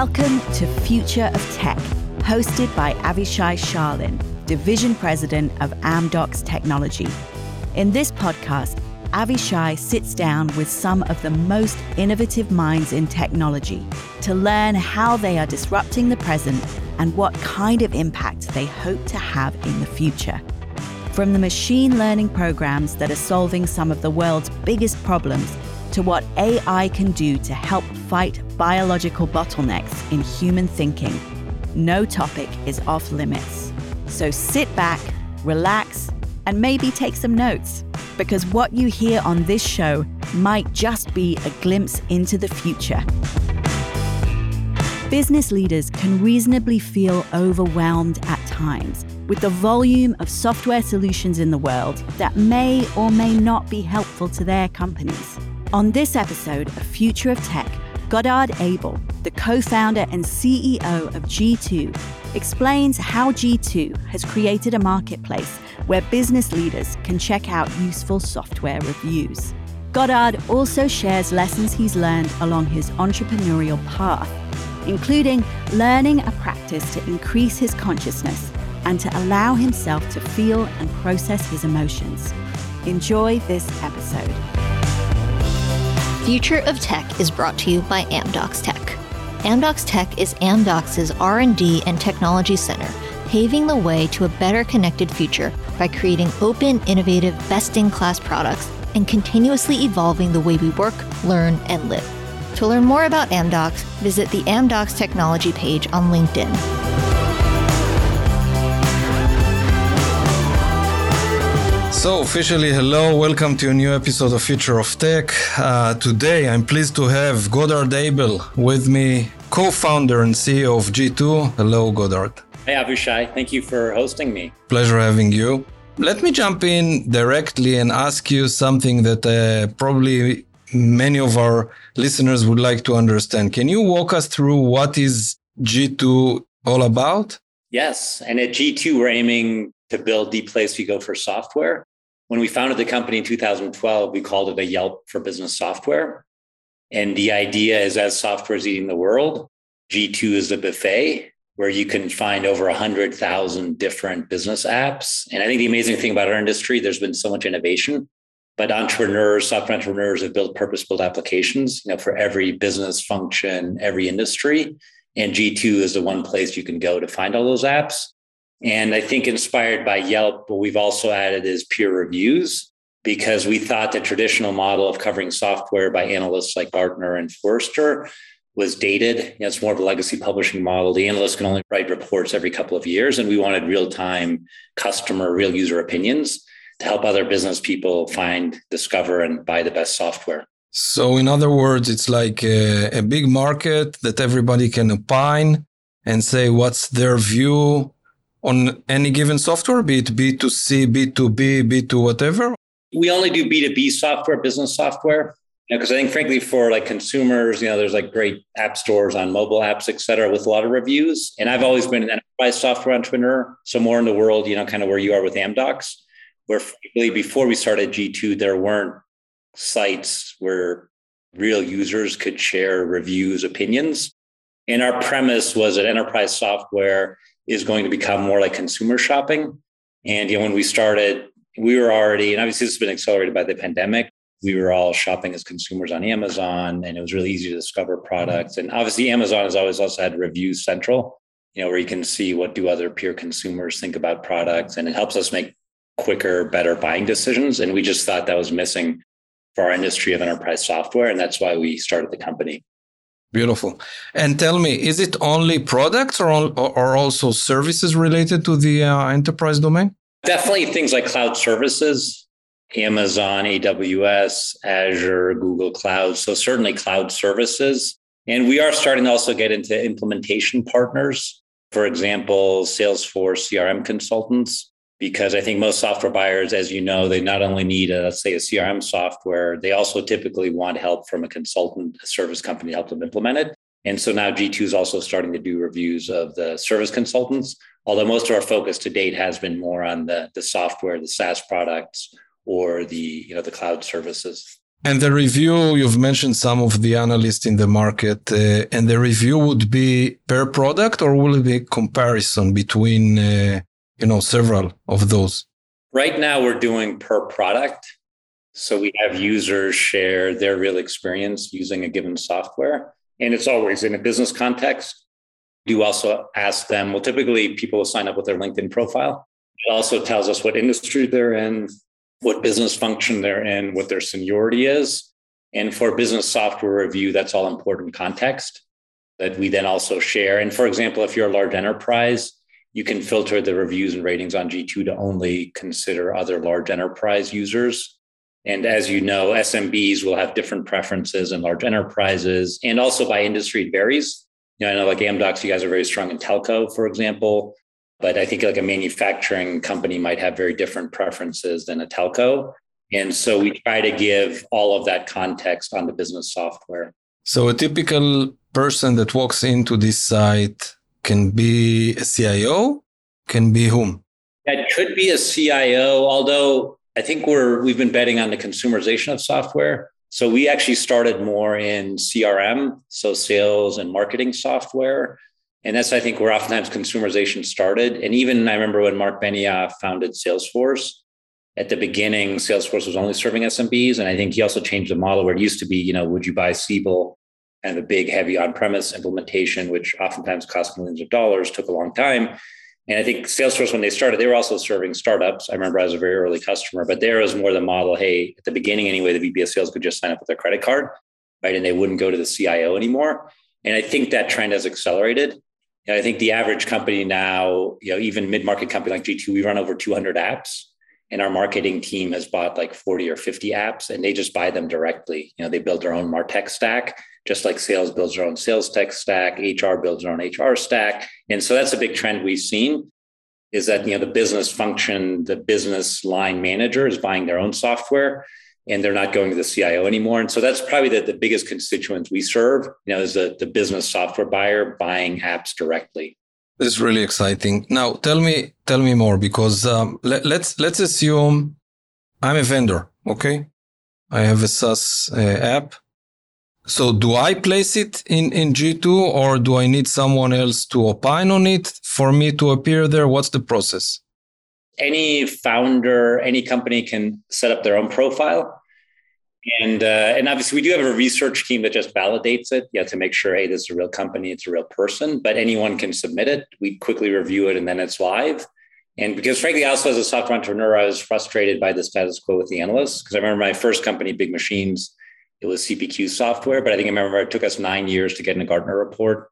Welcome to Future of Tech, hosted by Avishai Sharlin, Division President of Amdocs Technology. In this podcast, Avishai sits down with some of the most innovative minds in technology to learn how they are disrupting the present and what kind of impact they hope to have in the future. From the machine learning programs that are solving some of the world's biggest problems to what AI can do to help fight biological bottlenecks in human thinking, no topic is off limits. So sit back, relax, and maybe take some notes, because what you hear on this show might just be a glimpse into the future. Business leaders can reasonably feel overwhelmed at times with the volume of software solutions in the world that may or may not be helpful to their companies. On this episode of Future of Tech, Godard Abel, the co founder and CEO of G2, explains how G2 has created a marketplace where business leaders can check out useful software reviews. Godard also shares lessons he's learned along his entrepreneurial path, including learning a practice to increase his consciousness and to allow himself to feel and process his emotions. Enjoy this episode. Future of Tech is brought to you by Amdocs Tech. Amdocs Tech is Amdocs' R&D and technology center, paving the way to a better connected future by creating open, innovative, best-in-class products and continuously evolving the way we work, learn, and live. To learn more about Amdocs, visit the Amdocs technology page on LinkedIn. So, officially, hello, welcome to a new episode of Future of Tech. Uh, today, I'm pleased to have Godard Abel with me, co founder and CEO of G2. Hello, Godard. Hey, Avishai. Thank you for hosting me. Pleasure having you. Let me jump in directly and ask you something that uh, probably many of our listeners would like to understand. Can you walk us through what is G2 all about? Yes. And at G2, we're aiming to build the place we go for software. When we founded the company in 2012, we called it a Yelp for business software. And the idea is as software is eating the world, G2 is the buffet where you can find over 100,000 different business apps. And I think the amazing thing about our industry, there's been so much innovation, but entrepreneurs, software entrepreneurs have built purpose-built applications, you know, for every business function, every industry. And G2 is the one place you can go to find all those apps. And I think inspired by Yelp, what we've also added is peer reviews because we thought the traditional model of covering software by analysts like Gartner and Forrester was dated. You know, it's more of a legacy publishing model. The analysts can only write reports every couple of years, and we wanted real time customer, real user opinions to help other business people find, discover, and buy the best software. So, in other words, it's like a, a big market that everybody can opine and say what's their view on any given software, be it B2C, B2B, B2 whatever? We only do B2B software, business software. Because you know, I think, frankly, for like consumers, you know, there's like great app stores on mobile apps, et cetera, with a lot of reviews. And I've always been an enterprise software entrepreneur. So more in the world, you know, kind of where you are with Amdocs, where frankly, before we started G2, there weren't sites where real users could share reviews, opinions. And our premise was that enterprise software is going to become more like consumer shopping. And you know, when we started, we were already, and obviously this has been accelerated by the pandemic. We were all shopping as consumers on Amazon, and it was really easy to discover products. And obviously, Amazon has always also had reviews central, you know, where you can see what do other peer consumers think about products, and it helps us make quicker, better buying decisions. And we just thought that was missing for our industry of enterprise software, and that's why we started the company. Beautiful. And tell me, is it only products or, or also services related to the uh, enterprise domain? Definitely things like cloud services, Amazon, AWS, Azure, Google Cloud. So certainly cloud services. And we are starting to also get into implementation partners. For example, Salesforce CRM consultants because I think most software buyers, as you know, they not only need, a, let's say, a CRM software, they also typically want help from a consultant, a service company to help them implement it. And so now G2 is also starting to do reviews of the service consultants, although most of our focus to date has been more on the, the software, the SaaS products, or the, you know, the cloud services. And the review, you've mentioned some of the analysts in the market, uh, and the review would be per product or will it be comparison between, uh, you know, several of those? Right now, we're doing per product. So we have users share their real experience using a given software. And it's always in a business context. You also ask them, well, typically people will sign up with their LinkedIn profile. It also tells us what industry they're in, what business function they're in, what their seniority is. And for business software review, that's all important context that we then also share. And for example, if you're a large enterprise, you can filter the reviews and ratings on G2 to only consider other large enterprise users. And as you know, SMBs will have different preferences and large enterprises and also by industry it varies. You know, I know like Amdocs, you guys are very strong in telco, for example. But I think like a manufacturing company might have very different preferences than a telco. And so we try to give all of that context on the business software. So a typical person that walks into this site can be a CIO, can be whom? That could be a CIO, although I think we're we've been betting on the consumerization of software. So we actually started more in CRM, so sales and marketing software. And that's, I think, where oftentimes consumerization started. And even I remember when Mark Benioff founded Salesforce, at the beginning, Salesforce was only serving SMBs. And I think he also changed the model where it used to be, you know, would you buy Siebel? Kind of a big, heavy on premise implementation, which oftentimes cost millions of dollars, took a long time. And I think Salesforce, when they started, they were also serving startups. I remember I was a very early customer, but there was more the model hey, at the beginning anyway, the VP of sales could just sign up with their credit card, right? And they wouldn't go to the CIO anymore. And I think that trend has accelerated. I think the average company now, you know, even mid-market company like G2, we run over 200 apps and our marketing team has bought like 40 or 50 apps and they just buy them directly. You know, they build their own MarTech stack, just like sales builds their own sales tech stack, HR builds their own HR stack. And so that's a big trend we've seen is that, you know, the business function, the business line manager is buying their own software and they're not going to the CIO anymore. And so that's probably the, the biggest constituents we serve, you know, is the, the business software buyer buying apps directly. This is really exciting. Now tell me, tell me more because um, let, let's, let's assume I'm a vendor. Okay. I have a SaaS uh, app. So do I place it in, in G2 or do I need someone else to opine on it for me to appear there? What's the process? any founder, any company can set up their own profile. And uh, and obviously we do have a research team that just validates it, yeah, to make sure, hey, this is a real company, it's a real person. But anyone can submit it. We quickly review it, and then it's live. And because frankly, also as a software entrepreneur, I was frustrated by the status quo with the analysts. Because I remember my first company, Big Machines, it was CPQ software, but I think I remember it took us nine years to get in a Gartner report,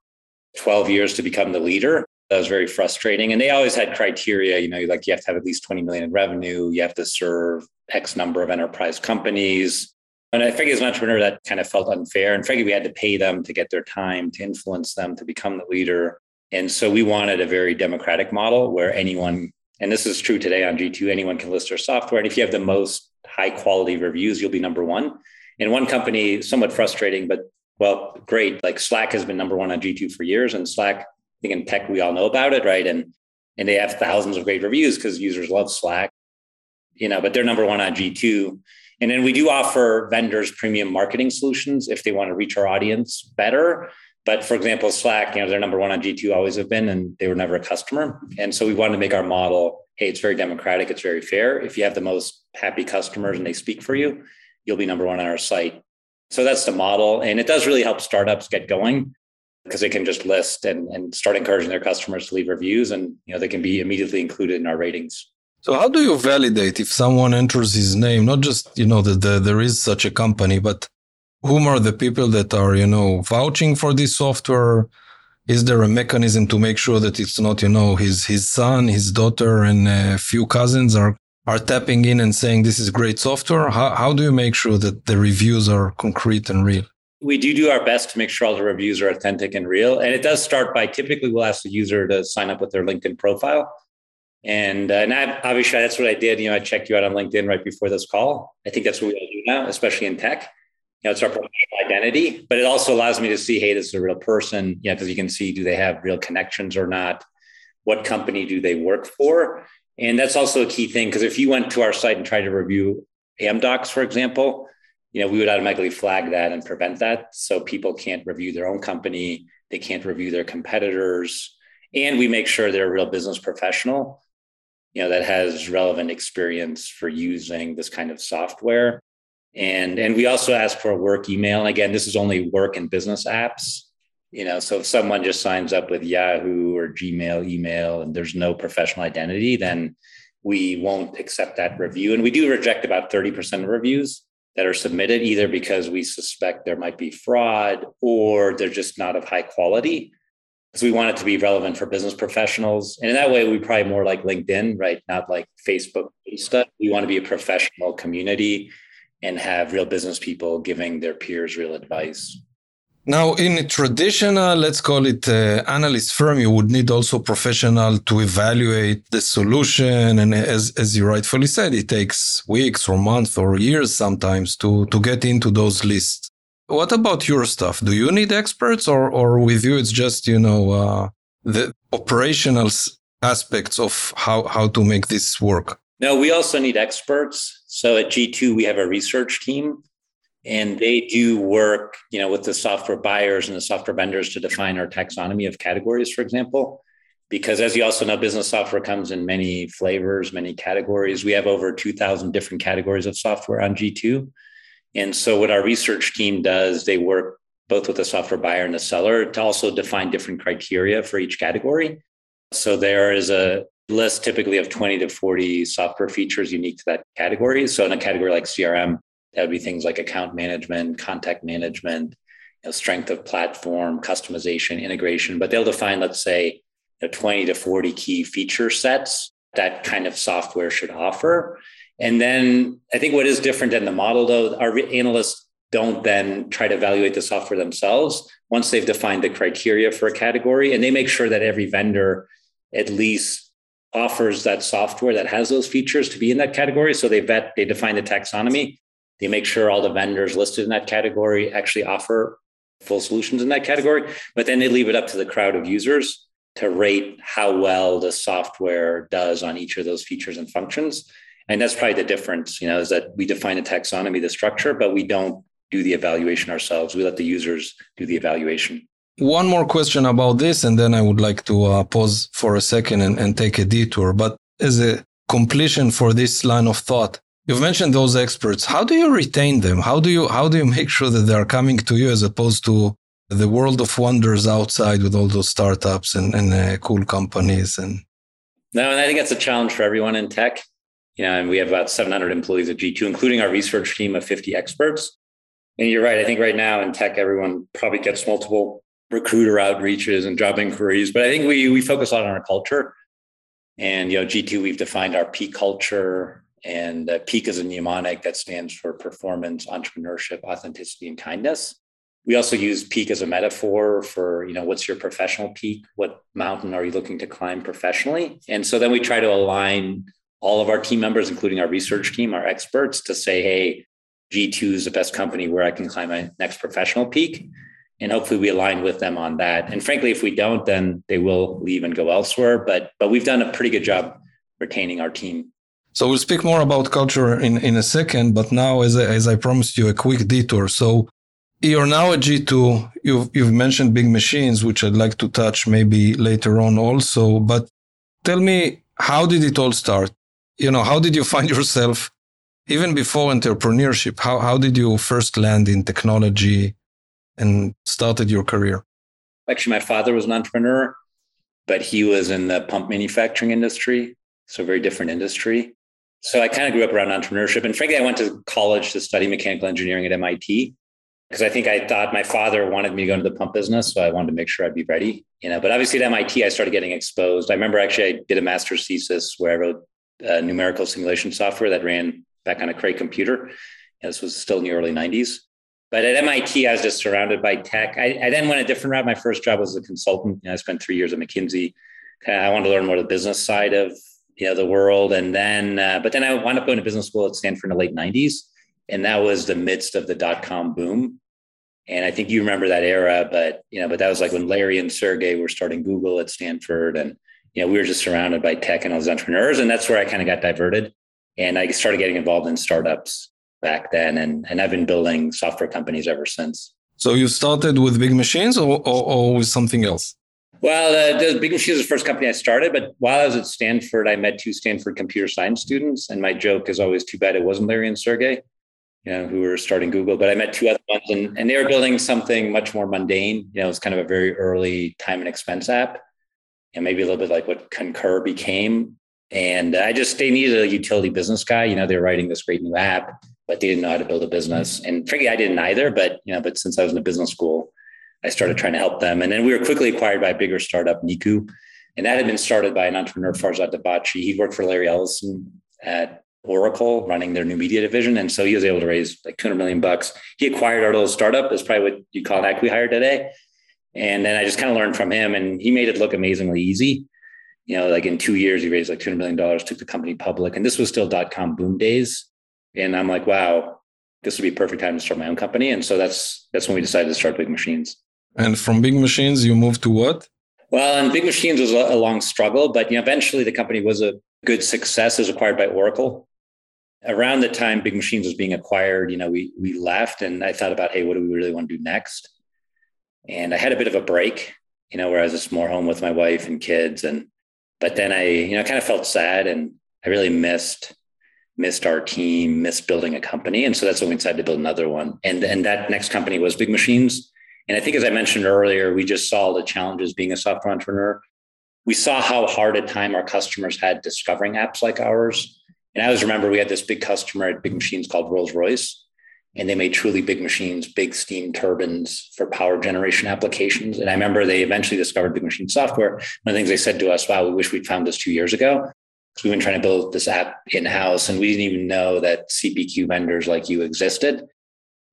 12 years to become the leader that was very frustrating. And they always had criteria, you know, like you have to have at least 20 million in revenue, you have to serve X number of enterprise companies. And I think as an entrepreneur, that kind of felt unfair. And frankly, we had to pay them to get their time, to influence them, to become the leader. And so we wanted a very democratic model where anyone, and this is true today on G2, anyone can list their software. And if you have the most high quality reviews, you'll be number one. In one company, somewhat frustrating, but well, great. Like Slack has been number one on G2 for years, and Slack I think in tech we all know about it, right? And and they have thousands of great reviews because users love Slack, you know. But they're number one on G two, and then we do offer vendors premium marketing solutions if they want to reach our audience better. But for example, Slack, you know, they're number one on G2, always have been, and they were never a customer. And so we wanted to make our model, hey, it's very democratic, it's very fair. If you have the most happy customers and they speak for you, you'll be number one on our site. So that's the model. And it does really help startups get going because they can just list and, and start encouraging their customers to leave reviews and you know they can be immediately included in our ratings so how do you validate if someone enters his name not just you know that the, there is such a company but whom are the people that are you know vouching for this software is there a mechanism to make sure that it's not you know his his son his daughter and a few cousins are are tapping in and saying this is great software how, how do you make sure that the reviews are concrete and real we do do our best to make sure all the reviews are authentic and real. And it does start by typically we'll ask the user to sign up with their LinkedIn profile. And, uh, and I, obviously that's what I did. You know, I checked you out on LinkedIn right before this call. I think that's what we all do now, especially in tech. You know, it's our professional identity, but it also allows me to see, hey, this is a real person. Yeah, because you can see, do they have real connections or not? What company do they work for? And that's also a key thing because if you went to our site and tried to review Amdocs, for example, you know, we would automatically flag that and prevent that. So people can't review their own company, they can't review their competitors. And we make sure they're a real business professional, you know, that has relevant experience for using this kind of software. And, and we also ask for a work email. And again, this is only work and business apps. You know, so if someone just signs up with Yahoo or Gmail email and there's no professional identity, then we won't accept that review. And we do reject about 30% of reviews that are submitted, either because we suspect there might be fraud or they're just not of high quality. Because we want it to be relevant for business professionals. And in that way, we probably more like LinkedIn, right? Not like Facebook stuff. We want to be a professional community and have real business people giving their peers real advice. Now, in a traditional, let's call it uh, analyst firm, you would need also professional to evaluate the solution. And as, as you rightfully said, it takes weeks or months or years sometimes to, to get into those lists. What about your stuff? Do you need experts or, or with you, it's just, you know, uh, the operational aspects of how, how to make this work? No, we also need experts. So at G2, we have a research team and they do work you know with the software buyers and the software vendors to define our taxonomy of categories for example. Because as you also know business software comes in many flavors many categories. We have over 2000 different categories of software on g2 and so what our research team does they work both with the software buyer and the seller to also define different criteria for each category. So there is a list typically of 20 to 40 software features unique to that category. So in a category like crm that would be things like account management, contact management, you know, strength of platform, customization, integration. But they'll define, let's say, you know, 20 to 40 key feature sets that kind of software should offer. And then I think what is different than the model, though, our analysts don't then try to evaluate the software themselves once they've defined the criteria for a category and they make sure that every vendor at least offers that software that has those features to be in that category so they vet they define the taxonomy they make sure all the vendors listed in that category actually offer full solutions in that category, but then they leave it up to the crowd of users to rate how well the software does on each of those features and functions. And that's probably the difference, you know, is that we define the taxonomy, the structure, but we don't do the evaluation ourselves. We let the users do the evaluation. One more question about this, and then I would like to uh, pause for a second and, and take a detour. But as a completion for this line of thought, You've mentioned those experts. How do you retain them? How do you how do you make sure that they are coming to you as opposed to the world of wonders outside with all those startups and, and uh, cool companies and no and i think that's a challenge for everyone in tech you know and we have about 700 employees at g2 including our research team of 50 experts and you're right i think right now in tech everyone probably gets multiple recruiter outreaches and job inquiries but i think we we focus a lot on our culture and you know g2 we've defined our p culture and uh, peak is a mnemonic that stands for performance, entrepreneurship, authenticity, and kindness. We also use peak as a metaphor for, you know, what's your professional peak? What mountain are you looking to climb professionally? And so then we try to align all of our team members, including our research team, our experts, to say, hey, G2 is the best company where I can climb my next professional peak. And hopefully we align with them on that. And frankly, if we don't, then they will leave and go elsewhere. But but we've done a pretty good job retaining our team so we'll speak more about culture in, in a second, but now, as I, as I promised you, a quick detour. So you're now at G2. You've, you've mentioned big machines, which I'd like to touch maybe later on also. But tell me, how did it all start? You know, how did you find yourself even before entrepreneurship? How, how did you first land in technology and started your career? Actually, my father was an entrepreneur, but he was in the pump manufacturing industry. So, very different industry. So I kind of grew up around entrepreneurship. And frankly, I went to college to study mechanical engineering at MIT because I think I thought my father wanted me to go into the pump business. So I wanted to make sure I'd be ready, you know, but obviously at MIT, I started getting exposed. I remember actually I did a master's thesis where I wrote uh, numerical simulation software that ran back on a Cray computer. this was still in the early 90s. But at MIT, I was just surrounded by tech. I, I then went a different route. My first job was a consultant. You know, I spent three years at McKinsey. I wanted to learn more the business side of you know the world and then uh, but then i wound up going to business school at stanford in the late 90s and that was the midst of the dot-com boom and i think you remember that era but you know but that was like when larry and sergey were starting google at stanford and you know we were just surrounded by tech and all those entrepreneurs and that's where i kind of got diverted and i started getting involved in startups back then. And, and I've been building software companies ever since. So you started with big machines or, or, or with something else? Well, uh, the Big Machines was the first company I started, but while I was at Stanford, I met two Stanford computer science students. And my joke is always too bad it wasn't Larry and Sergey, you know, who were starting Google. But I met two other ones and, and they were building something much more mundane. You know, it's kind of a very early time and expense app. And maybe a little bit like what Concur became. And I just, they needed a utility business guy. You know, they were writing this great new app, but they didn't know how to build a business. And frankly, I didn't either. But, you know, but since I was in a business school, I started trying to help them. And then we were quickly acquired by a bigger startup, Niku. And that had been started by an entrepreneur, Farzad Dibachi. He worked for Larry Ellison at Oracle running their new media division. And so he was able to raise like 200 million bucks. He acquired our little startup. It's probably what you call an acqui-hire today. And then I just kind of learned from him and he made it look amazingly easy. You know, like in two years, he raised like $200 million, took the company public. And this was still dot-com boom days. And I'm like, wow, this would be perfect time to start my own company. And so that's, that's when we decided to start Big Machines. And from big machines, you moved to what? Well, and big machines was a, long struggle, but you know, eventually the company was a good success. It was acquired by Oracle. Around the time Big Machines was being acquired, you know, we we left, and I thought about, hey, what do we really want to do next? And I had a bit of a break, you know, where I was just more home with my wife and kids, and but then I, you know, kind of felt sad, and I really missed missed our team, missed building a company, and so that's when we decided to build another one. And and that next company was Big Machines and I think, as I mentioned earlier, we just saw the challenges being a software entrepreneur. We saw how hard a time our customers had discovering apps like ours. And I always remember we had this big customer at Big Machines called Rolls Royce, and they made truly big machines, big steam turbines for power generation applications. And I remember they eventually discovered Big Machine software. One of the things they said to us, wow, we wish we'd found this two years ago. Because we've been trying to build this app in house and we didn't even know that CPQ vendors like you existed.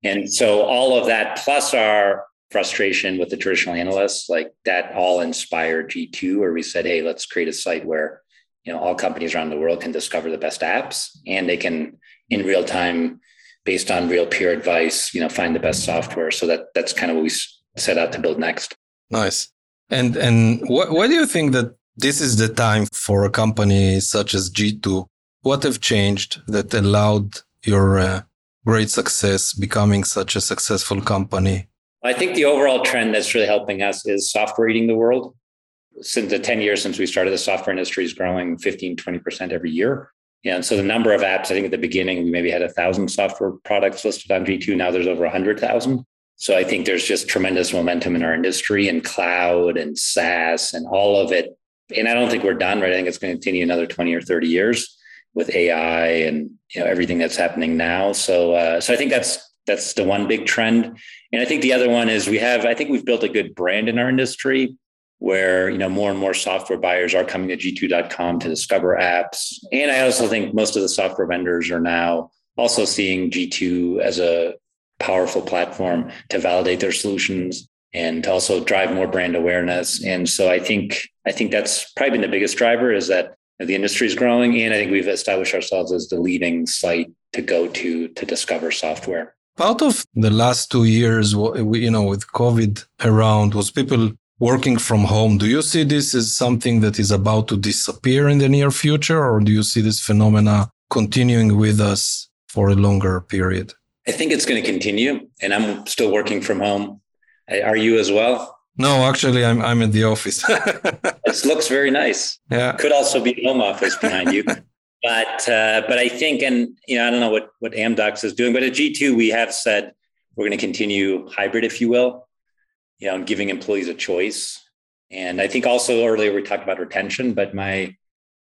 And so all of that, plus our frustration with the traditional analysts, like that all inspired G2, where we said, hey, let's create a site where you know all companies around the world can discover the best apps and they can in real time based on real peer advice you know find the best software. So that that's kind of what we set out to build next. Nice. And and what, do you think that this is the time for a company such as g2 what have changed that allowed your uh, great success becoming such a successful company I think the overall trend that's really helping us is software eating the world. Since the 10 years since we started, the software industry is growing 15, 20% every year. And so the number of apps, I think at the beginning, we maybe had a thousand software products listed on G2. Now there's over 100,000. So I think there's just tremendous momentum in our industry and cloud and SaaS and all of it. And I don't think we're done, right? I think it's going to continue another 20 or 30 years with AI and you know everything that's happening now. So uh, so I think that's that's the one big trend. And I think the other one is we have, I think we've built a good brand in our industry where, you know, more and more software buyers are coming to g2.com to discover apps. And I also think most of the software vendors are now also seeing G2 as a powerful platform to validate their solutions and to also drive more brand awareness. And so I think I think that's probably been the biggest driver is that the industry is growing, and I think we've established ourselves as the leading site to go to to discover software. Part of the last two years, you know, with COVID around, was people working from home. Do you see this as something that is about to disappear in the near future, or do you see this phenomena continuing with us for a longer period? I think it's going to continue, and I'm still working from home. Are you as well? No, actually, I'm I'm in the office. it looks very nice. Yeah, could also be home office behind you. But uh, but I think, and you know, I don't know what what Amdocs is doing, but at G2 we have said we're going to continue hybrid, if you will, you know, giving employees a choice. And I think also earlier we talked about retention, but my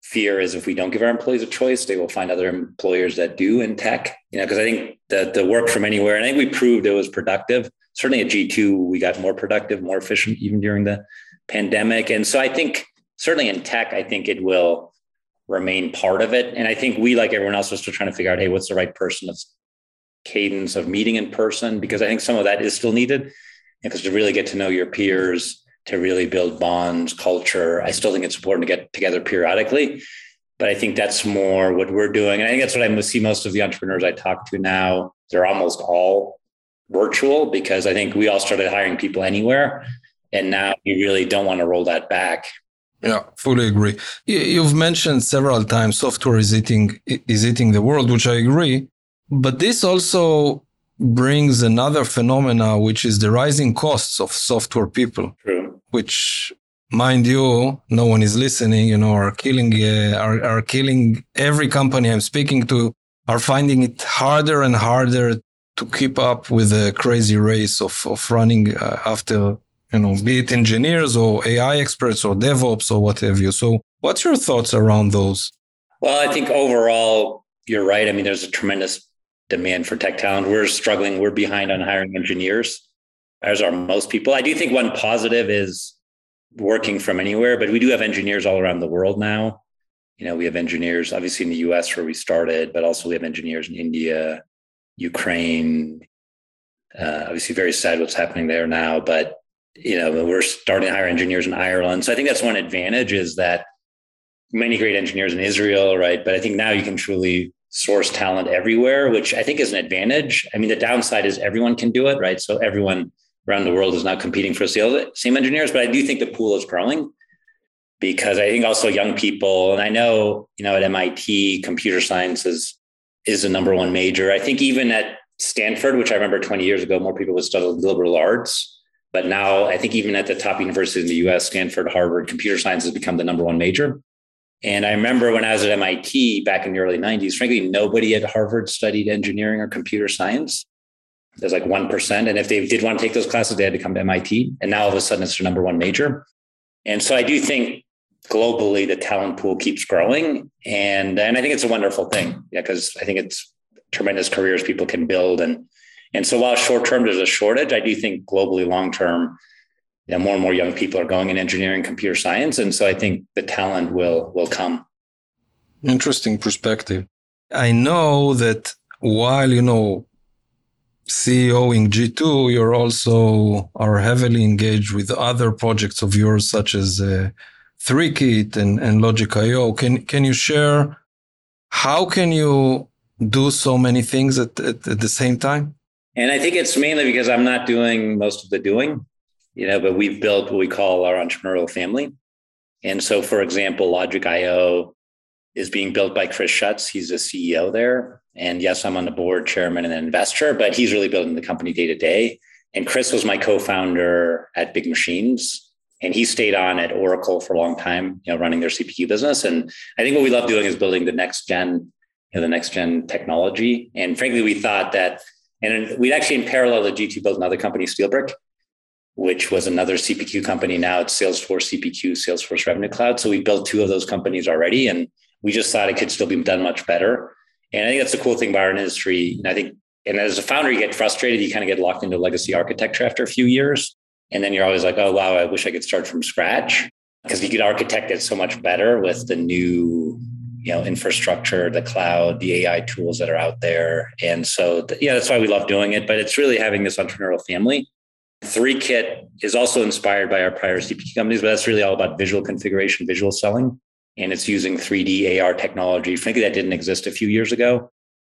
fear is if we don't give our employees a choice, they will find other employers that do in tech. You know, because I think the the work from anywhere, and I think we proved it was productive. Certainly at G2, we got more productive, more efficient, even during the pandemic. And so I think certainly in tech, I think it will remain part of it. And I think we, like everyone else, are still trying to figure out, hey, what's the right person of cadence of meeting in person? Because I think some of that is still needed. Because to really get to know your peers, to really build bonds, culture, I still think it's important to get together periodically. But I think that's more what we're doing. And I think that's what I see most of the entrepreneurs I talk to now. They're almost all virtual because I think we all started hiring people anywhere. And now you really don't want to roll that back yeah, fully agree. You've mentioned several times software is eating is eating the world, which I agree. But this also brings another phenomena, which is the rising costs of software people, True. which mind you, no one is listening, you know, are killing, uh, are, are killing every company I'm speaking to are finding it harder and harder to keep up with the crazy race of, of running uh, after, you know, be it engineers or AI experts or DevOps or what have you. So what's your thoughts around those? Well, I think overall, you're right. I mean, there's a tremendous demand for tech talent. We're struggling. We're behind on hiring engineers, as are most people. I do think one positive is working from anywhere, but we do have engineers all around the world now. You know, we have engineers obviously in the US where we started, but also we have engineers in India, Ukraine. Uh, obviously, very sad what's happening there now, but you know, we're starting to hire engineers in Ireland. So I think that's one advantage is that many great engineers in Israel, right? But I think now you can truly source talent everywhere, which I think is an advantage. I mean, the downside is everyone can do it, right? So everyone around the world is now competing for the same engineers, but I do think the pool is growing because I think also young people, and I know, you know, at MIT, computer science is, is the number one major. I think even at Stanford, which I remember 20 years ago, more people would study liberal arts. But now I think even at the top universities in the US, Stanford, Harvard, computer science has become the number one major. And I remember when I was at MIT back in the early 90s, frankly, nobody at Harvard studied engineering or computer science. There's like 1%. And if they did want to take those classes, they had to come to MIT. And now all of a sudden it's their number one major. And so I do think globally the talent pool keeps growing. And, and I think it's a wonderful thing. Yeah, because I think it's tremendous careers people can build. And, and so while short term there's a shortage, I do think globally long term, you know, more and more young people are going in engineering, computer science. And so I think the talent will will come. Interesting perspective. I know that while, you know, CEO in G2, you're also are heavily engaged with other projects of yours, such as uh, Threekit and, and Logik.io. Can, can you share how can you do so many things at, at, at the same time? And I think it's mainly because I'm not doing most of the doing, you know, but we've built what we call our entrepreneurial family. And so, for example, Logik.io is being built by Chris Shutts. He's the CEO there. And yes, I'm on the board, chairman, and an investor, but he's really building the company day to day. And Chris was my co-founder at Big Machines. And he stayed on at Oracle for a long time, you know, running their CPQ business. And I think what we love doing is building the next gen, you know, the next gen technology. And frankly, we thought that, and we'd actually in parallel to G2 built another company, Steelbrick, which was another CPQ company. Now it's Salesforce CPQ, Salesforce Revenue Cloud. So we built two of those companies already. And we just thought it could still be done much better. And I think that's the cool thing about our industry. And I think, and as a founder, you get frustrated. You kind of get locked into legacy architecture after a few years. And then you're always like, oh, wow, I wish I could start from scratch because you could architect it so much better with the new you know infrastructure the cloud the ai tools that are out there and so yeah that's why we love doing it but it's really having this entrepreneurial family Threekit is also inspired by our prior cpq companies but that's really all about visual configuration visual selling and it's using 3D AR technology. Frankly, that didn't exist a few years ago.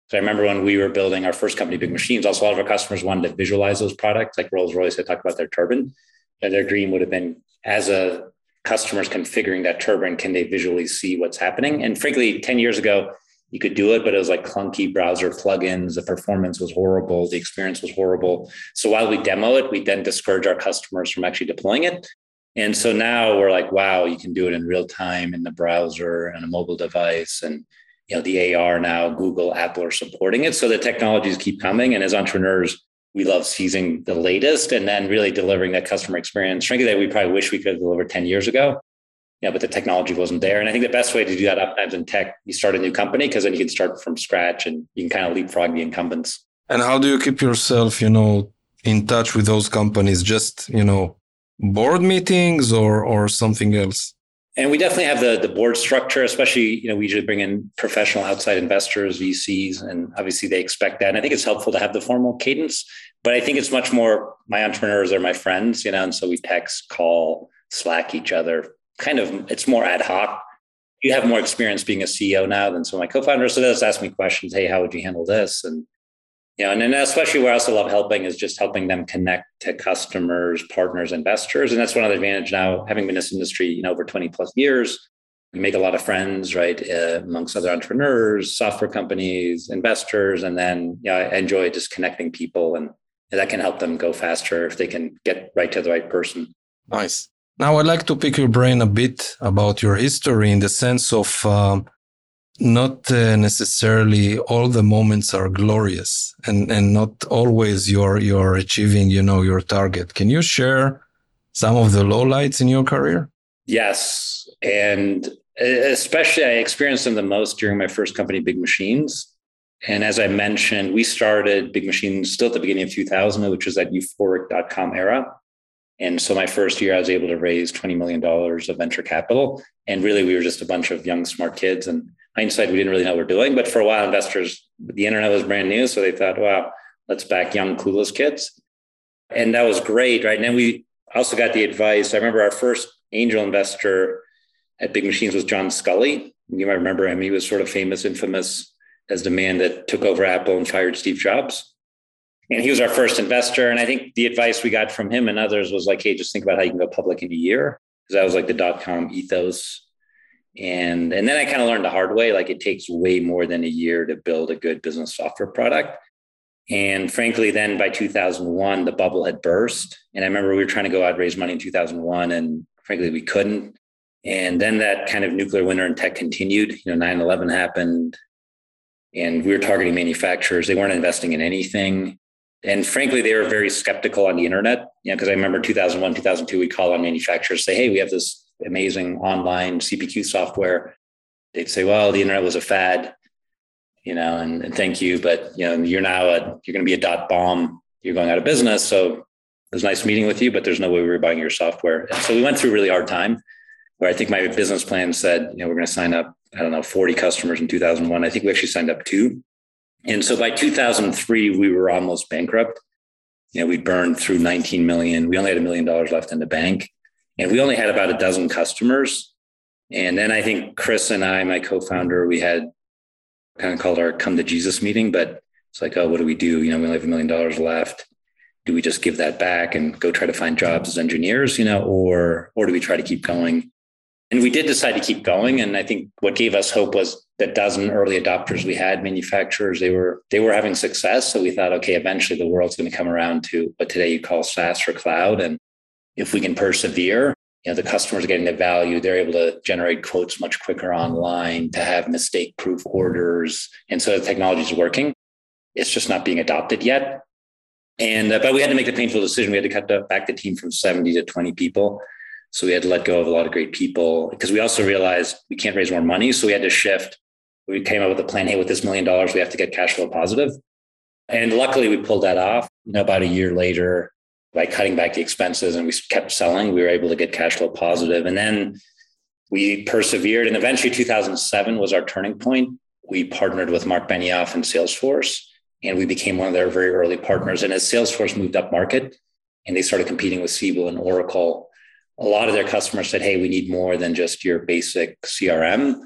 So I remember when we were building our first company, Big Machines, also a lot of our customers wanted to visualize those products, like Rolls Royce had talked about their turbine. And their dream would have been as a customer's configuring that turbine, can they visually see what's happening? And frankly, 10 years ago, you could do it, but it was like clunky browser plugins. The performance was horrible. The experience was horrible. So while we demo it, we then discourage our customers from actually deploying it. And so now we're like, wow, you can do it in real time in the browser and a mobile device. And you know, the AR now, Google, Apple are supporting it. So the technologies keep coming. And as entrepreneurs, we love seizing the latest and then really delivering that customer experience. Frankly, that we probably wish we could have delivered 10 years ago. Yeah, but the technology wasn't there. And I think the best way to do that oftentimes in tech, you start a new company because then you can start from scratch and you can kind of leapfrog the incumbents. And how do you keep yourself, you know, in touch with those companies? Just, you know, board meetings or or something else? And we definitely have the the board structure, especially you know we usually bring in professional outside investors, VCs, and obviously they expect that. And I think it's helpful to have the formal cadence, but I think it's much more my entrepreneurs are my friends, you know, and so we text, call, Slack each other. Kind of, it's more ad hoc. You have more experience being a CEO now than some of my co-founders, so they just ask me questions. Hey, how would you handle this? And you know, and then especially where I also love helping is just helping them connect to customers, partners, investors. And that's one of the advantage now, having been in this industry, you know, over 20 plus years, we make a lot of friends, right, uh, amongst other entrepreneurs, software companies, investors, and then you know, I enjoy just connecting people, and, and that can help them go faster if they can get right to the right person. Nice. Now, I'd like to pick your brain a bit about your history in the sense of um, not uh, necessarily all the moments are glorious and, and not always you're, you're achieving, you know, your target. Can you share some of the lowlights in your career? Yes. And especially I experienced them the most during my first company, Big Machines. And as I mentioned, we started Big Machines still at the beginning of 2000, which was that euphoric.com era. And so my first year, I was able to raise $20 million of venture capital. And really, we were just a bunch of young, smart kids. And hindsight, we didn't really know what we're doing. But for a while, investors, the internet was brand new. So they thought, wow, let's back young, clueless kids. And that was great. Right. And then we also got the advice. I remember our first angel investor at Big Machines was John Sculley. You might remember him. He was sort of famous, infamous as the man that took over Apple and fired Steve Jobs. And he was our first investor. And I think the advice we got from him and others was like, hey, just think about how you can go public in a year. Because that was like the dot com ethos. And, and then I kind of learned the hard way like it takes way more than a year to build a good business software product. And frankly, then by 2001, the bubble had burst. And I remember we were trying to go out raise money in 2001, and frankly, we couldn't. And then that kind of nuclear winter in tech continued. You know, 9 11 happened, and we were targeting manufacturers. They weren't investing in anything. And frankly, they were very skeptical on the internet. You know, because I remember 2001, 2002, we call on manufacturers, say, hey, we have this amazing online CPQ software. They'd say, well, the internet was a fad you know, and, and thank you, but you know, you're now a you're going to be a dot bomb. You're going out of business, so it was nice meeting with you, but there's no way we were buying your software. And so we went through a really hard time where I think my business plan said, you know, we're going to sign up, I don't know, 40 customers in 2001. I think we actually signed up two. And so by 2003, we were almost bankrupt. You know, we burned through 19 million. We only had a million dollars left in the bank. And we only had about a dozen customers. And then I think Chris and I, my co-founder, we had kind of called our come to Jesus meeting, but it's like, oh, what do we do? You know, we only have a million dollars left. Do we just give that back and go try to find jobs as engineers, you know, or or do we try to keep going? And we did decide to keep going. And I think what gave us hope was that dozen early adopters we had, manufacturers, they were they were having success. So we thought, okay, eventually the world's going to come around to what today you call SaaS or cloud. And if we can persevere, you know the customers are getting the value they're able to generate quotes much quicker online to have mistake proof orders and so the technology is working it's just not being adopted yet and uh, but we had to make the painful decision we had to cut the, back the team from 70 to 20 people so we had to let go of a lot of great people because we also realized we can't raise more money so we had to shift we came up with a plan hey with this million dollars we have to get cash flow positive. and luckily we pulled that off you know about a year later by cutting back the expenses and we kept selling, we were able to get cash flow positive. And then we persevered. And eventually 2007 was our turning point. We partnered with Mark Benioff and Salesforce, and we became one of their very early partners. And as Salesforce moved up market and they started competing with Siebel and Oracle, a lot of their customers said, Hey, we need more than just your basic CRM.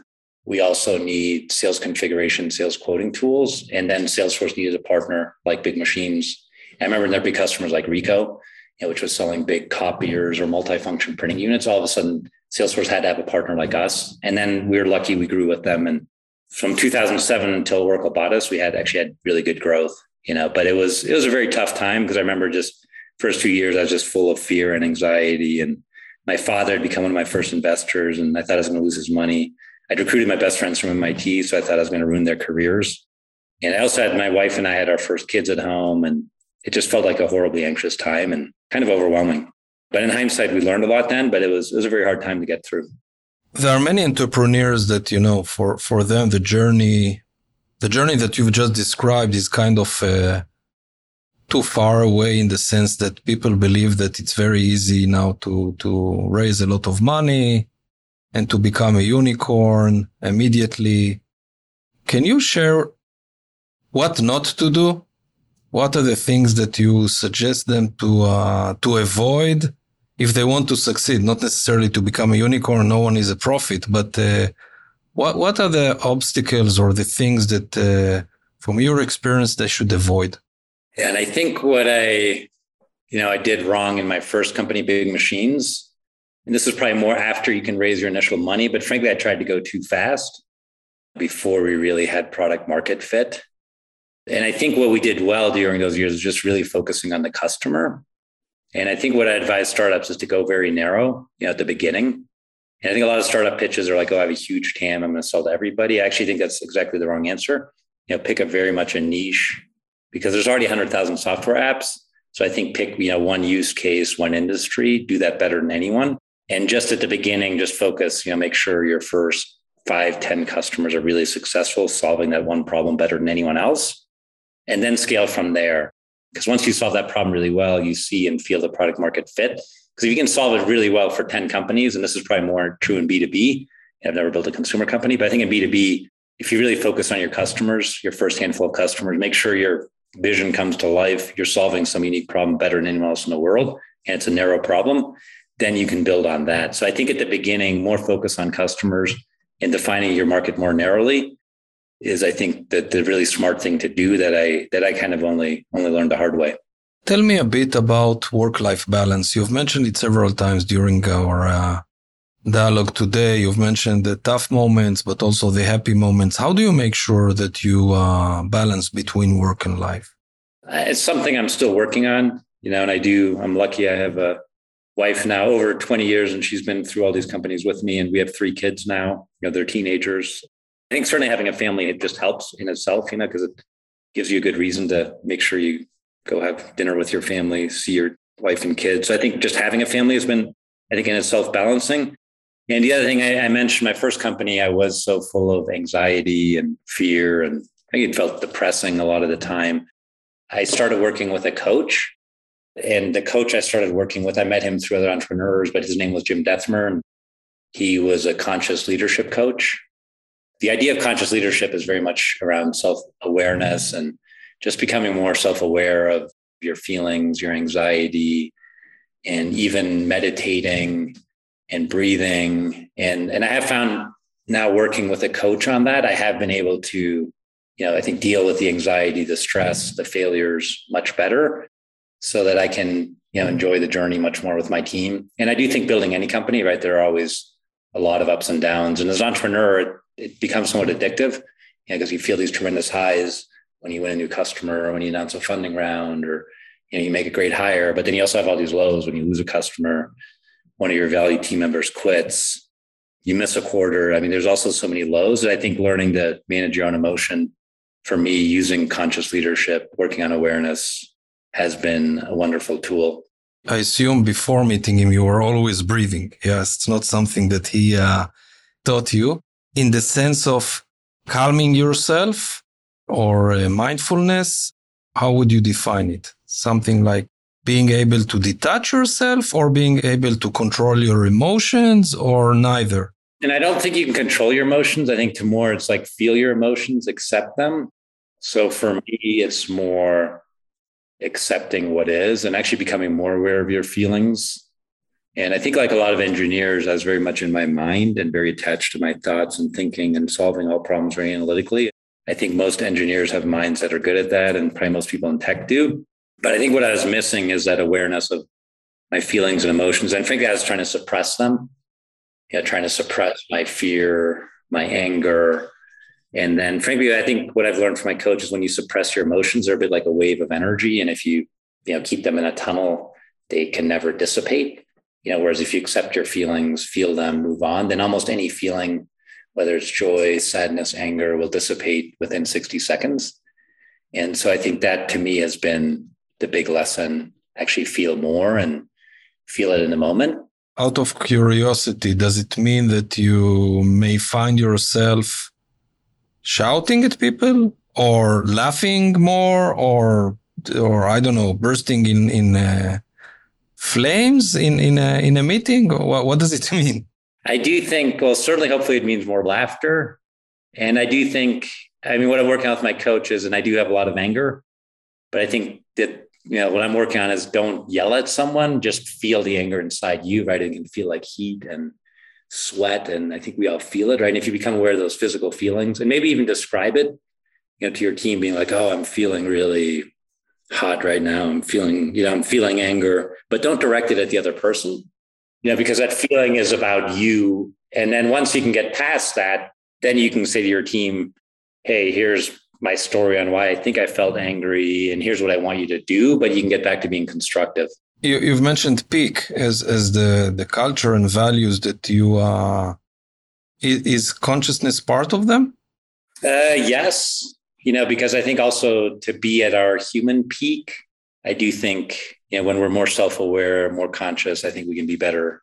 We also need sales configuration, sales quoting tools. And then Salesforce needed a partner like Big Machines I remember there'd be customers like Ricoh, you know, which was selling big copiers or multifunction printing units. All of a sudden, Salesforce had to have a partner like us. And then we were lucky we grew with them. And from 2007 until Oracle bought us, we had actually had really good growth, you know, but it was, it was a very tough time because I remember just first two years, I was just full of fear and anxiety. And my father had become one of my first investors and I thought I was going to lose his money. I'd recruited my best friends from MIT. So I thought I was going to ruin their careers. And I also had my wife and I had our first kids at home and it just felt like a horribly anxious time and kind of overwhelming. But in hindsight, we learned a lot then, but it was it was a very hard time to get through. There are many entrepreneurs that, you know, for, for them, the journey, the journey that you've just described is kind of uh, too far away in the sense that people believe that it's very easy now to, to raise a lot of money and to become a unicorn immediately. Can you share what not to do what are the things that you suggest them to uh, to avoid if they want to succeed? Not necessarily to become a unicorn. No one is a prophet, but uh, what what are the obstacles or the things that, uh, from your experience, they should avoid? Yeah, and I think what I, you know, I did wrong in my first company, Big Machines, And this is probably more after you can raise your initial money. But frankly, I tried to go too fast before we really had product market fit. And I think what we did well during those years is just really focusing on the customer. And I think what I advise startups is to go very narrow, you know, at the beginning. And I think a lot of startup pitches are like, oh, I have a huge TAM. I'm going to sell to everybody. I actually think that's exactly the wrong answer. You know, pick up very much a niche because there's already 100,000 software apps. So I think pick, you know, one use case, one industry, do that better than anyone. And just at the beginning, just focus, you know, make sure your first five, ten customers are really successful, solving that one problem better than anyone else. And then scale from there. Because once you solve that problem really well, you see and feel the product market fit. Because if you can solve it really well for 10 companies, and this is probably more true in B2B, I've never built a consumer company, but I think in B2B, if you really focus on your customers, your first handful of customers, make sure your vision comes to life, you're solving some unique problem better than anyone else in the world, and it's a narrow problem, then you can build on that. So I think at the beginning, more focus on customers and defining your market more narrowly is I think that the really smart thing to do that I that I kind of only only learned the hard way. Tell me a bit about work-life balance. You've mentioned it several times during our uh, dialogue today. You've mentioned the tough moments, but also the happy moments. How do you make sure that you uh, balance between work and life? Uh, it's something I'm still working on, you know, and I do. I'm lucky I have a wife now over 20 years, and she's been through all these companies with me, and we have three kids now. You know, they're teenagers. I think certainly having a family it just helps in itself, you know, because it gives you a good reason to make sure you go have dinner with your family, see your wife and kids. So I think just having a family has been, I think, in itself balancing. And the other thing I, I, mentioned, my first company, I was so full of anxiety and fear, and I think it felt depressing a lot of the time. I started working with a coach, and the coach I started working with, I met him through other entrepreneurs, but his name was Jim Dethmer, and he was a conscious leadership coach. The idea of conscious leadership is very much around self awareness and just becoming more self aware of your feelings, your anxiety, and even meditating and breathing. And, and I have found now working with a coach on that, I have been able to, you know, I think deal with the anxiety, the stress, the failures much better so that I can, you know, enjoy the journey much more with my team. And I do think building any company, right, there are always a lot of ups and downs. And as an entrepreneur, it, it becomes somewhat addictive, you know, because you feel these tremendous highs when you win a new customer or when you announce a funding round or, you know, you make a great hire, but then you also have all these lows when you lose a customer one of your value team members quits, you miss a quarter. I mean, there's also so many lows that I think learning to manage your own emotion for me using conscious leadership, working on awareness has been a wonderful tool. I assume before meeting him, you were always breathing. Yes, it's not something that he uh, taught you in the sense of calming yourself or uh, mindfulness. How would you define it? Something like being able to detach yourself or being able to control your emotions or neither? And I don't think you can control your emotions. I think to more, it's like feel your emotions, accept them. So for me, it's more accepting what is and actually becoming more aware of your feelings. And I think, like a lot of engineers, I was very much in my mind and very attached to my thoughts and thinking and solving all problems very analytically. I think most engineers have minds that are good at that, and probably most people in tech do. But I think what I was missing is that awareness of my feelings and emotions. And frankly, I was trying to suppress them. Yeah, trying to suppress my fear, my anger. And then frankly, I think what I've learned from my coach is when you suppress your emotions, they're a bit like a wave of energy. And if you, you know, keep them in a tunnel, they can never dissipate. You know, whereas if you accept your feelings, feel them, move on, then almost any feeling, whether it's joy, sadness, anger, will dissipate within 60 seconds. And so I think that to me has been the big lesson actually feel more and feel it in the moment. Out of curiosity, does it mean that you may find yourself shouting at people or laughing more or or I don't know, bursting in in uh, flames in in a in a meeting? What, what does it mean? I do think, well, certainly, hopefully, it means more laughter, and I do think, I mean, what I'm working on with my coaches, and I do have a lot of anger, but I think that you know, what I'm working on is don't yell at someone, just feel the anger inside you, right? It can feel like heat and sweat. And I think we all feel it, right? And if you become aware of those physical feelings and maybe even describe it, you know, to your team being like, oh, I'm feeling really hot right now. I'm feeling, you know, I'm feeling anger, but don't direct it at the other person. You know, because that feeling is about you. And then once you can get past that, then you can say to your team, hey, here's my story on why I think I felt angry, and here's what I want you to do. But you can get back to being constructive. You, have mentioned peak as as the the culture and values that you uh is, is consciousness part of them? Uh, yes, you know, because I think also to be at our human peak, I do think you know when we're more self aware, more conscious, I think we can be better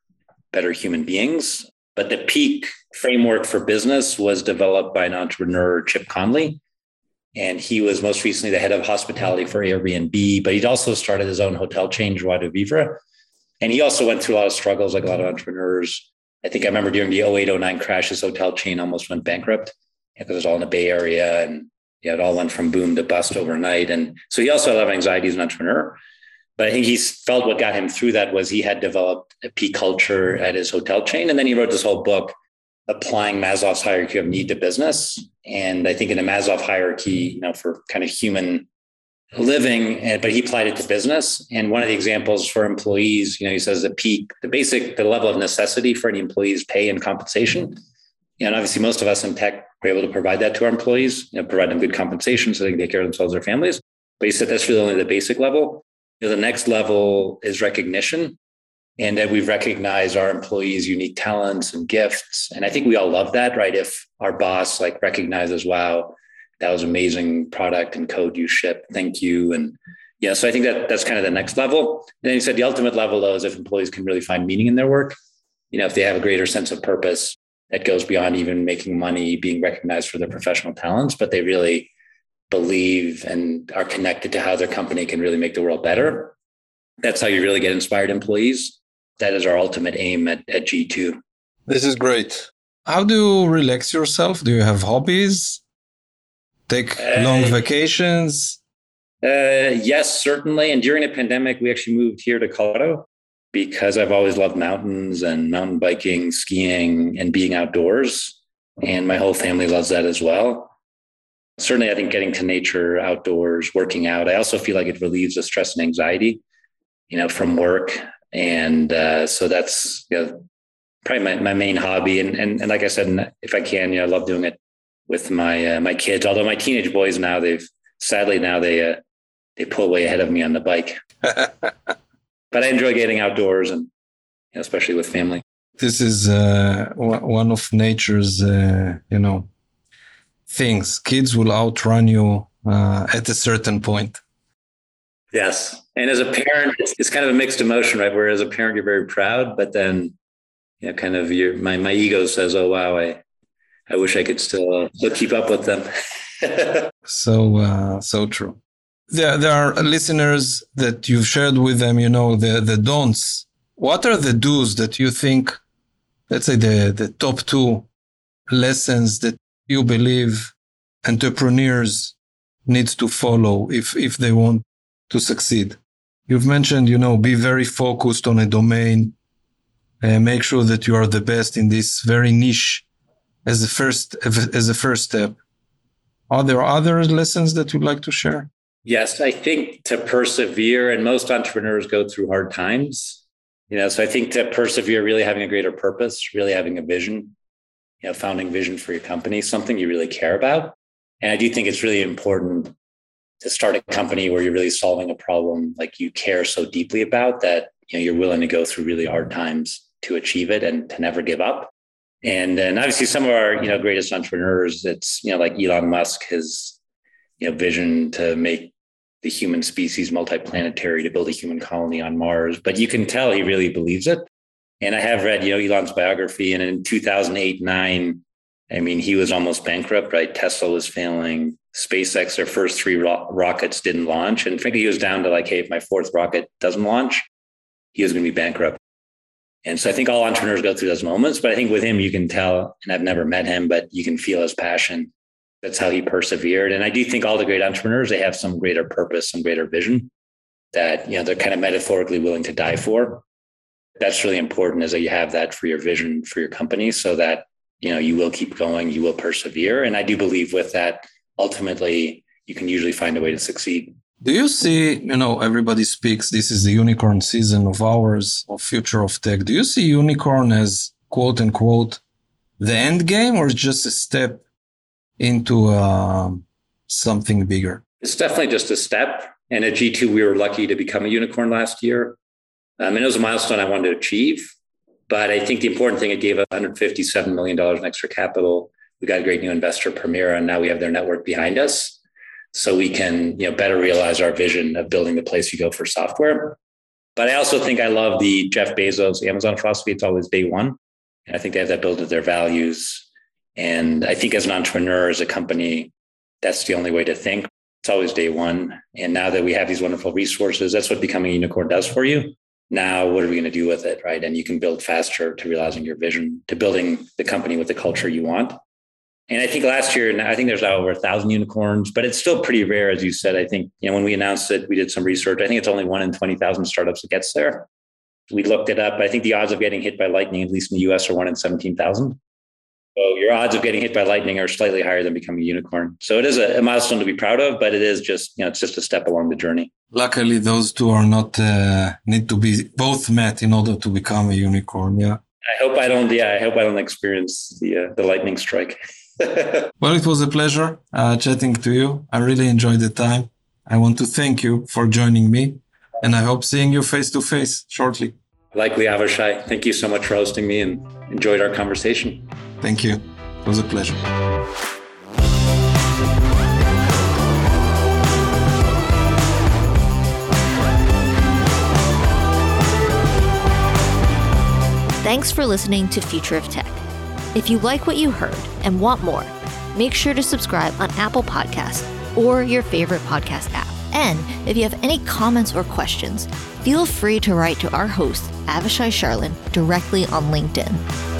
better human beings. But the peak framework for business was developed by an entrepreneur, Chip Conley. And he was most recently the head of hospitality for Airbnb, but he'd also started his own hotel chain, Joie de Vivre. And he also went through a lot of struggles, like a lot of entrepreneurs. I think I remember during the 08, 09 crash, his hotel chain almost went bankrupt because it was all in the Bay Area and yeah, it all went from boom to bust overnight. And so he also had a lot of anxiety as an entrepreneur. But I think he felt what got him through that was he had developed a peak culture at his hotel chain. And then he wrote this whole book applying Maslow's hierarchy of need to business. And I think in the Maslow hierarchy, you know, for kind of human living, eh, but he applied it to business. And one of the examples for employees, you know, he says the peak, the basic, the level of necessity for any employee's pay and compensation. And obviously, most of us in tech are able to provide that to our employees, you know, provide them good compensation so they can take care of themselves their families. But he said that's really only the basic level. You know, the next level is recognition and that we've recognized our employees' unique talents and gifts. And I think we all love that, right? If our boss like recognizes, wow, that was amazing product and code you shipped. Thank you. And yeah, so I think that that's kind of the next level. And then you said the ultimate level though is if employees can really find meaning in their work. You know, if they have a greater sense of purpose that goes beyond even making money, being recognized for their professional talents, but they really believe and are connected to how their company can really make the world better. That's how you really get inspired employees. That is our ultimate aim at, at G2. This is great. How do you relax yourself? Do you have hobbies? Take uh, long vacations? Uh, yes, certainly. And during the pandemic, we actually moved here to Colorado because I've always loved mountains and mountain biking, skiing, and being outdoors. And my whole family loves that as well. Certainly, I think getting to nature, outdoors, working out, I also feel like it relieves the stress and anxiety, you know, from work. And uh, so that's you know, probably my, my main hobby. And, and, and like I said, if I can, you know, I love doing it with my, uh, my kids, although my teenage boys now, they've sadly now they, uh, they pull way ahead of me on the bike. but I enjoy getting outdoors and you know, especially with family. This is uh, one of nature's, uh, you know, things. Kids will outrun you uh, at a certain point. Yes, and as a parent, it's, it's, kind of a mixed emotion, right? Where as a parent, you're very proud, but then, you know, kind of your my my ego says, "Oh wow, I I wish I could still, still keep up with them." so uh, so true there, there are listeners that you've shared with them, you know, the, the don'ts. What are the do's that you think, let's say the, the top two lessons that you believe entrepreneurs need to follow if, if they want to succeed? You've mentioned, you know, be very focused on a domain and make sure that you are the best in this very niche as a first, as a first step. Are there other lessons that you'd like to share? Yes, I think to persevere, and most entrepreneurs go through hard times. You know, so I think to persevere, really having a greater purpose, really having a vision, you know, founding vision for your company, something you really care about. And I do think it's really important to start a company where you're really solving a problem like you care so deeply about that you know you're willing to go through really hard times to achieve it and to never give up. And then obviously some of our you know greatest entrepreneurs, it's you know like Elon Musk, his you know vision to make the human species multiplanetary to build a human colony on Mars. But you can tell he really believes it. And I have read, you know, Elon's biography, and in 2008, nine, I mean, he was almost bankrupt, right? Tesla was failing. SpaceX, their first three ro- rockets didn't launch. And frankly, he was down to like, hey, if my fourth rocket doesn't launch, he was going to be bankrupt. And so I think all entrepreneurs go through those moments. But I think with him, you can tell, and I've never met him, but you can feel his passion that's how he persevered. And I do think all the great entrepreneurs, they have some greater purpose, some greater vision that, you know, they're kind of metaphorically willing to die for. That's really important is that you have that for your vision for your company so that, you know, you will keep going, you will persevere. And I do believe with that, ultimately, you can usually find a way to succeed. Do you see, you know, everybody speaks, this is the unicorn season of ours, of future of tech. Do you see unicorn as quote unquote the end game or just a step into uh, something bigger? It's definitely just a step. And at G2, we were lucky to become a unicorn last year. Um, and it was a milestone I wanted to achieve. But I think the important thing, it gave us $157 million in extra capital. We got a great new investor, Permira, and now we have their network behind us so we can you know better realize our vision of building the place you go for software. But I also think I love the Jeff Bezos Amazon philosophy. It's always day one. And I think they have that built into their values. And I think as an entrepreneur, as a company, that's the only way to think. It's always day one. And now that we have these wonderful resources, that's what becoming a unicorn does for you. Now, what are we going to do with it? Right. And you can build faster to realizing your vision, to building the company with the culture you want. And I think last year, I think there's now over a thousand unicorns, but it's still pretty rare, as you said. I think you know when we announced it, we did some research. I think it's only one in twenty thousand startups that gets there. We looked it up. I think the odds of getting hit by lightning, at least in the U.S., are one in seventeen thousand. So your odds of getting hit by lightning are slightly higher than becoming a unicorn. So it is a, a, milestone to be proud of, but it is just you know it's just a step along the journey. Luckily, those two are not uh, need to be both met in order to become a unicorn. Yeah. I hope I don't. Yeah, I hope I don't experience the uh, the lightning strike. well, it was a pleasure uh, chatting to you. I really enjoyed the time. I want to thank you for joining me, and I hope seeing you face to face shortly. Likely, Avishai. Thank you so much for hosting me and enjoyed our conversation. Thank you. It was a pleasure. Thanks for listening to Future of Tech. If you like what you heard and want more, make sure to subscribe on Apple Podcasts or your favorite podcast app. And if you have any comments or questions, feel free to write to our host, Avishai Sharlin, directly on LinkedIn.